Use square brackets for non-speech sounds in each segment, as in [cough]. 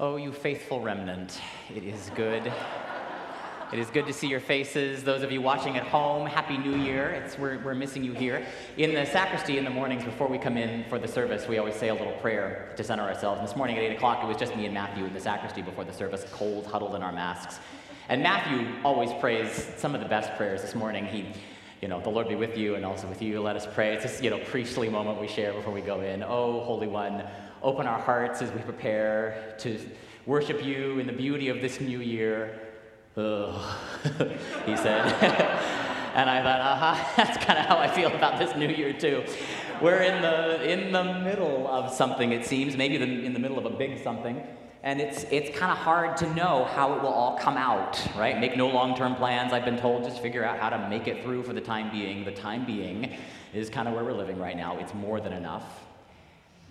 Oh, you faithful remnant, it is good. It is good to see your faces. Those of you watching at home, Happy New Year. It's, we're, we're missing you here. In the sacristy in the mornings before we come in for the service, we always say a little prayer to center ourselves. And this morning at 8 o'clock, it was just me and Matthew in the sacristy before the service, cold, huddled in our masks. And Matthew always prays some of the best prayers this morning. He, you know, the Lord be with you and also with you. Let us pray. It's this, you know, priestly moment we share before we go in. Oh, Holy One, open our hearts as we prepare to worship you in the beauty of this new year. [laughs] He said. [laughs] and I thought, aha, [laughs] that's kind of how I feel about this new year too. We're in the in the middle of something, it seems, maybe the, in the middle of a big something. And it's, it's kind of hard to know how it will all come out, right? Make no long term plans, I've been told. Just figure out how to make it through for the time being. The time being is kind of where we're living right now. It's more than enough.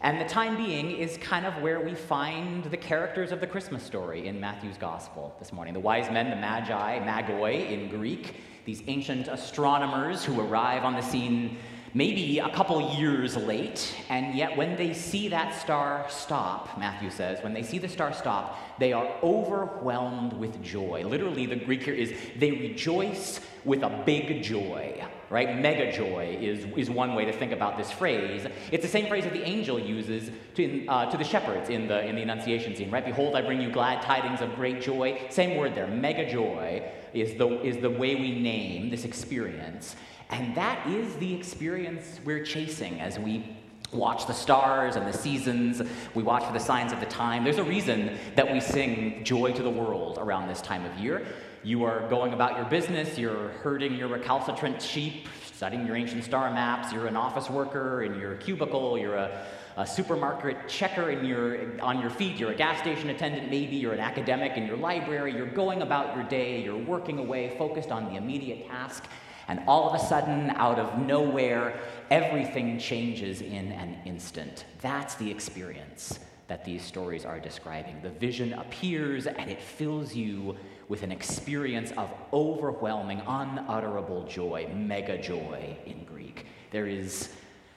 And the time being is kind of where we find the characters of the Christmas story in Matthew's gospel this morning. The wise men, the magi, magoi in Greek, these ancient astronomers who arrive on the scene maybe a couple years late, and yet when they see that star stop, Matthew says, when they see the star stop, they are overwhelmed with joy. Literally, the Greek here is they rejoice with a big joy, right? Mega joy is, is one way to think about this phrase. It's the same phrase that the angel uses to, uh, to the shepherds in the, in the Annunciation scene, right? Behold, I bring you glad tidings of great joy. Same word there, mega joy is the, is the way we name this experience. And that is the experience we're chasing as we watch the stars and the seasons. We watch for the signs of the time. There's a reason that we sing Joy to the World around this time of year. You are going about your business, you're herding your recalcitrant sheep, studying your ancient star maps, you're an office worker in your cubicle, you're a, a supermarket checker in your, on your feet, you're a gas station attendant, maybe you're an academic in your library, you're going about your day, you're working away, focused on the immediate task. And all of a sudden, out of nowhere, everything changes in an instant. That's the experience that these stories are describing. The vision appears and it fills you with an experience of overwhelming, unutterable joy, mega joy in Greek. There is,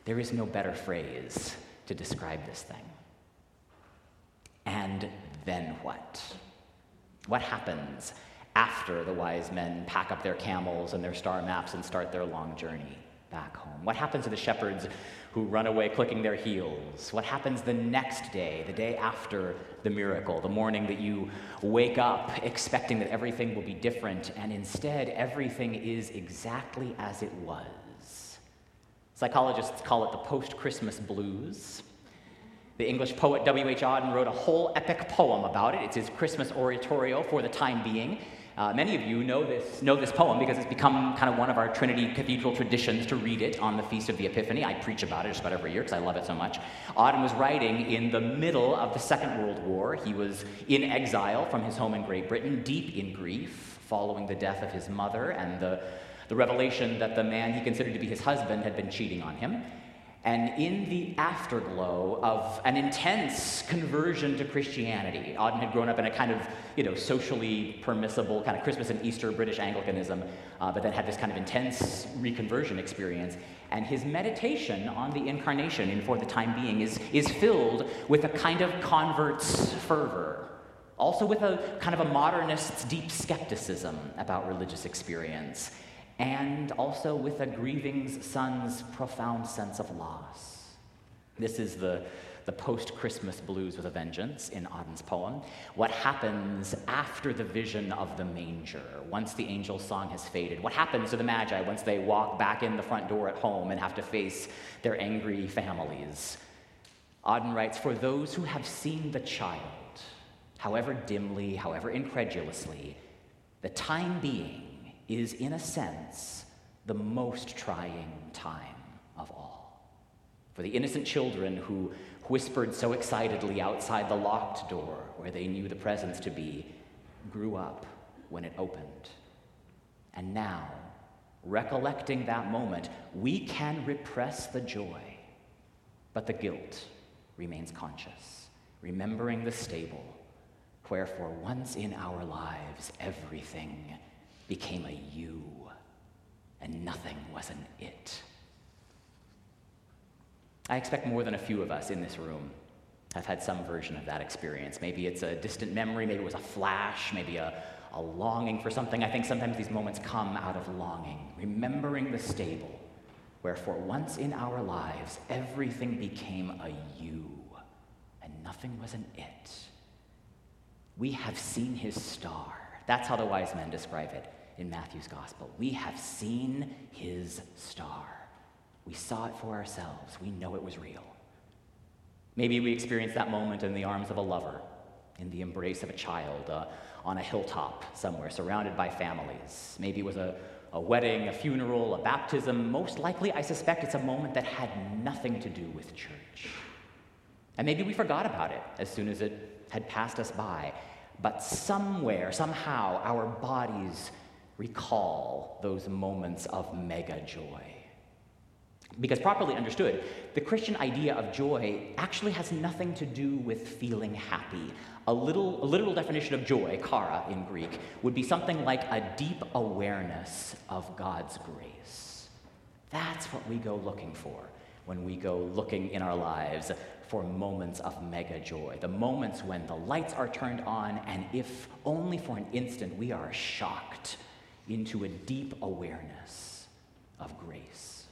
there is no better phrase to describe this thing. And then what? What happens after the wise men pack up their camels and their star maps and start their long journey back home? What happens to the shepherds who run away clicking their heels? What happens the next day, the day after the miracle, the morning that you wake up expecting that everything will be different, and instead everything is exactly as it was? Psychologists call it the post Christmas blues. The English poet W.H. Auden wrote a whole epic poem about it. It's his Christmas oratorio for the time being. Uh, many of you know this, know this poem because it's become kind of one of our Trinity Cathedral traditions to read it on the Feast of the Epiphany. I preach about it just about every year because I love it so much. Auden was writing in the middle of the Second World War. He was in exile from his home in Great Britain, deep in grief, following the death of his mother and the, the revelation that the man he considered to be his husband had been cheating on him. And in the afterglow of an intense conversion to Christianity, Auden had grown up in a kind of, you know, socially permissible kind of Christmas and Easter British Anglicanism, uh, but then had this kind of intense reconversion experience. And his meditation on the incarnation in For the Time Being is, is filled with a kind of convert's fervor, also with a kind of a modernist's deep skepticism about religious experience and also with a grieving son's profound sense of loss. This is the, the post Christmas blues with a vengeance in Auden's poem. What happens after the vision of the manger, once the angel's song has faded? What happens to the Magi once they walk back in the front door at home and have to face their angry families? Auden writes For those who have seen the child, however dimly, however incredulously, the time being, is, in a sense, the most trying time of all. For the innocent children who whispered so excitedly outside the locked door where they knew the presents to be, grew up when it opened. And now, recollecting that moment, we can repress the joy, but the guilt remains conscious, remembering the stable, where for once in our lives everything became a you, and nothing was an it. I expect more than a few of us in this room have had some version of that experience. Maybe it's a distant memory, maybe it was a flash, maybe a, a longing for something. I think sometimes these moments come out of longing, remembering the stable, where for once in our lives everything became a you and nothing was an it. We have seen his star. That's how the wise men describe it in Matthew's gospel. We have seen his star. We saw it for ourselves. We know it was real. Maybe we experienced that moment in the arms of a lover, in the embrace of a child, uh, on a hilltop somewhere, surrounded by families. Maybe it was a, a wedding, a funeral, a baptism. Most likely, I suspect it's a moment that had nothing to do with church. And maybe we forgot about it as soon as it had passed us by. But somewhere, somehow, our bodies recall those moments of mega joy. Because properly understood, the Christian idea of joy actually has nothing to do with feeling happy. A, little, a literal definition of joy, chara in Greek, would be something like a deep awareness of God's grace. That's what we go looking for when we go looking in our lives for moments of mega joy. The moments when the lights are turned on, and if only for an instant, we are shocked into a deep awareness of grace.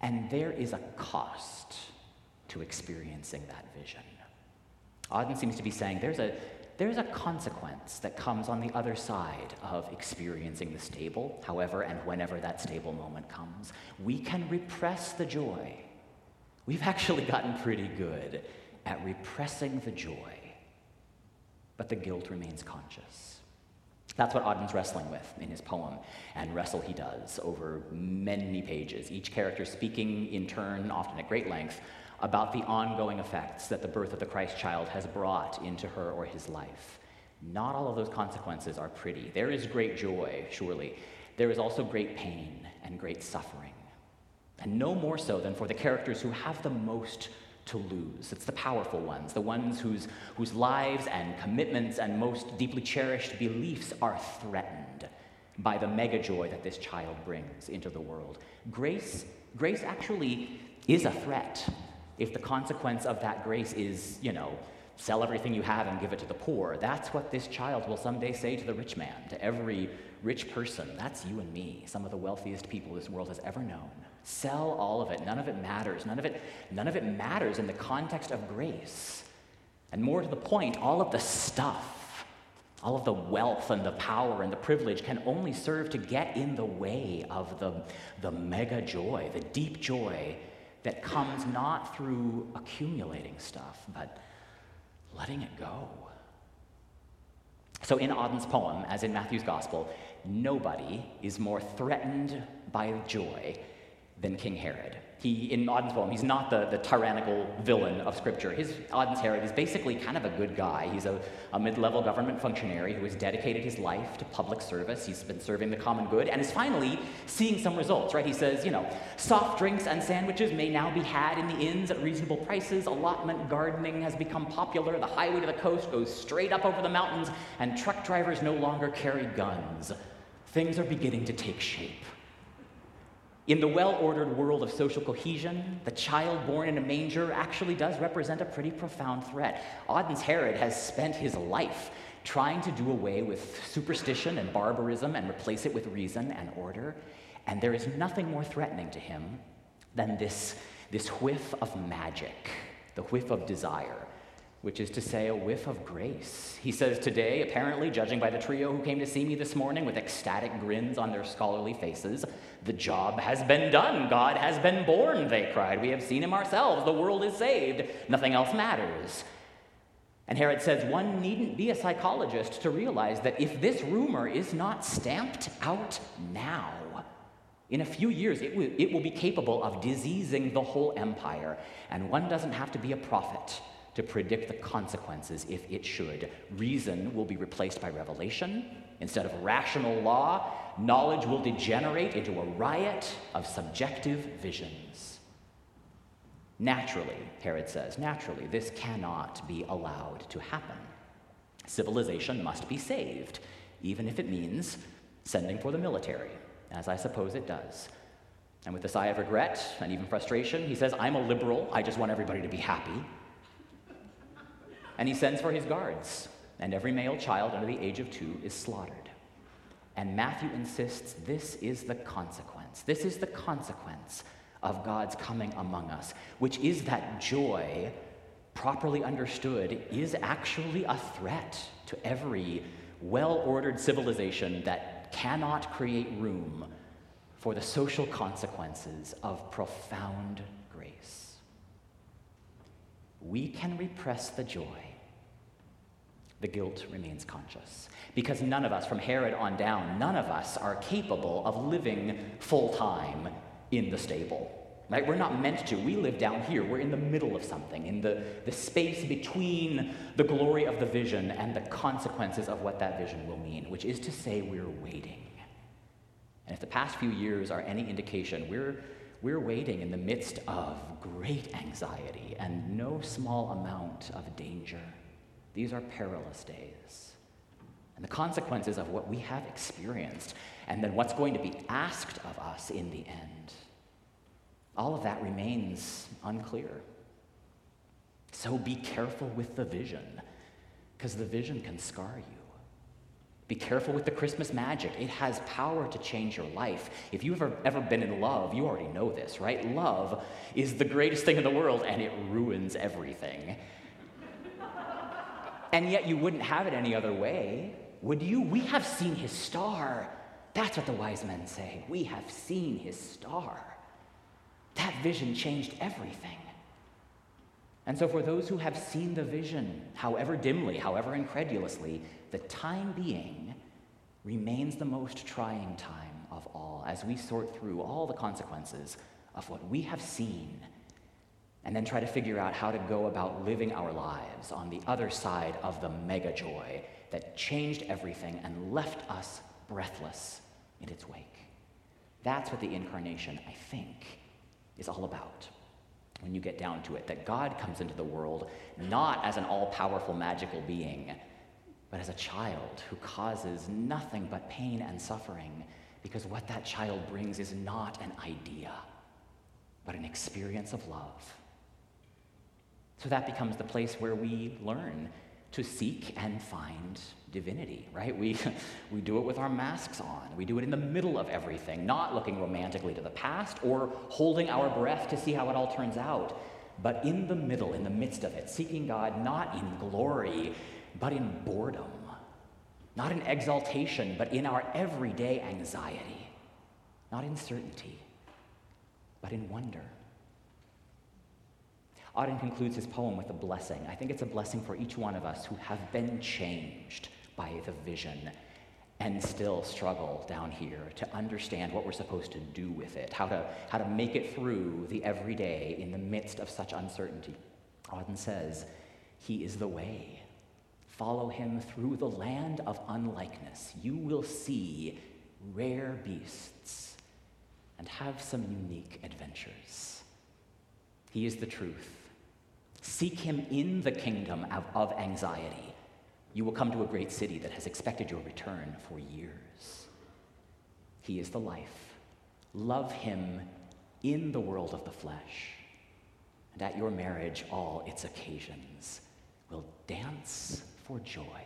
And there is a cost to experiencing that vision. Auden seems to be saying there's a, there's a consequence that comes on the other side of experiencing the stable, however and whenever that stable moment comes. We can repress the joy. We've actually gotten pretty good at repressing the joy, but the guilt remains conscious. That's what Auden's wrestling with in his poem, and wrestle he does over many pages, each character speaking in turn, often at great length, about the ongoing effects that the birth of the Christ child has brought into her or his life. Not all of those consequences are pretty. There is great joy, surely. There is also great pain and great suffering. And no more so than for the characters who have the most to lose. It's the powerful ones, the ones whose, whose lives and commitments and most deeply cherished beliefs are threatened by the mega joy that this child brings into the world. Grace, grace actually is a threat if the consequence of that grace is, you know, sell everything you have and give it to the poor. That's what this child will someday say to the rich man, to every rich person. That's you and me, some of the wealthiest people this world has ever known. Sell all of it. None of it matters. None of it, none of it matters in the context of grace. And more to the point, all of the stuff, all of the wealth and the power and the privilege can only serve to get in the way of the, the mega joy, the deep joy that comes not through accumulating stuff, but letting it go. So, in Auden's poem, as in Matthew's gospel, nobody is more threatened by joy than King Herod. He, in Auden's poem, he's not the, the tyrannical villain of Scripture. His Auden's Herod is basically kind of a good guy. He's a, a mid-level government functionary who has dedicated his life to public service. He's been serving the common good and is finally seeing some results, right? He says, you know, soft drinks and sandwiches may now be had in the inns at reasonable prices. Allotment gardening has become popular. The highway to the coast goes straight up over the mountains, and truck drivers no longer carry guns. Things are beginning to take shape. In the well ordered world of social cohesion, the child born in a manger actually does represent a pretty profound threat. Auden's Herod has spent his life trying to do away with superstition and barbarism and replace it with reason and order. And there is nothing more threatening to him than this, this whiff of magic, the whiff of desire which is to say, a whiff of grace. He says today, apparently, judging by the trio who came to see me this morning with ecstatic grins on their scholarly faces, the job has been done. God has been born, they cried. We have seen him ourselves. The world is saved. Nothing else matters. And Herod says one needn't be a psychologist to realize that if this rumor is not stamped out now, in a few years, it will, it will be capable of diseasing the whole empire. And one doesn't have to be a prophet to predict the consequences if it should. Reason will be replaced by revelation. Instead of rational law, knowledge will degenerate into a riot of subjective visions. Naturally, Herod says, naturally, this cannot be allowed to happen. Civilization must be saved, even if it means sending for the military, as I suppose it does. And with a sigh of regret and even frustration, he says, I'm a liberal. I just want everybody to be happy. And he sends for his guards, and every male child under the age of two is slaughtered. And Matthew insists this is the consequence. This is the consequence of God's coming among us, which is that joy, properly understood, is actually a threat to every well ordered civilization that cannot create room for the social consequences of profound grace. We can repress the joy. The guilt remains conscious. Because none of us, from Herod on down, none of us are capable of living full time in the stable. Right? We're not meant to. We live down here. We're in the middle of something, in the, the space between the glory of the vision and the consequences of what that vision will mean, which is to say, we're waiting. And if the past few years are any indication, we're, we're waiting in the midst of great anxiety and no small amount of danger. These are perilous days. And the consequences of what we have experienced, and then what's going to be asked of us in the end, all of that remains unclear. So be careful with the vision, because the vision can scar you. Be careful with the Christmas magic. It has power to change your life. If you've ever, ever been in love, you already know this, right? Love is the greatest thing in the world and it ruins everything. and yet you wouldn't have it any other way, would you? We have seen his star. That's what the wise men say. We have seen his star. That vision changed everything. And so, for those who have seen the vision, however dimly, however incredulously, the time being remains the most trying time of all as we sort through all the consequences of what we have seen and then try to figure out how to go about living our lives on the other side of the mega joy that changed everything and left us breathless in its wake. That's what the incarnation, I think, is all about when you get down to it. That God comes into the world not as an all powerful magical being, but as a child who causes nothing but pain and suffering because what that child brings is not an idea, but an experience of love. So that becomes the place where we learn to seek and find divinity, right? We, [laughs] we do it with our masks on. We do it in the middle of everything, not looking romantically to the past or holding our breath to see how it all turns out, but in the middle, in the midst of it, seeking God not in glory, but in boredom, not in exaltation, but in our everyday anxiety, not in certainty, but in wonder. Auden concludes his poem with a blessing. I think it's a blessing for each one of us who have been changed by the vision and still struggle down here to understand what we're supposed to do with it, how to, how to make it through the everyday in the midst of such uncertainty. Auden says, He is the way. Follow him through the land of unlikeness. You will see rare beasts and have some unique adventures. He is the truth. Seek him in the kingdom of, of anxiety. You will come to a great city that has expected your return for years. He is the life. Love him in the world of the flesh. And at your marriage, all its occasions will dance for joy.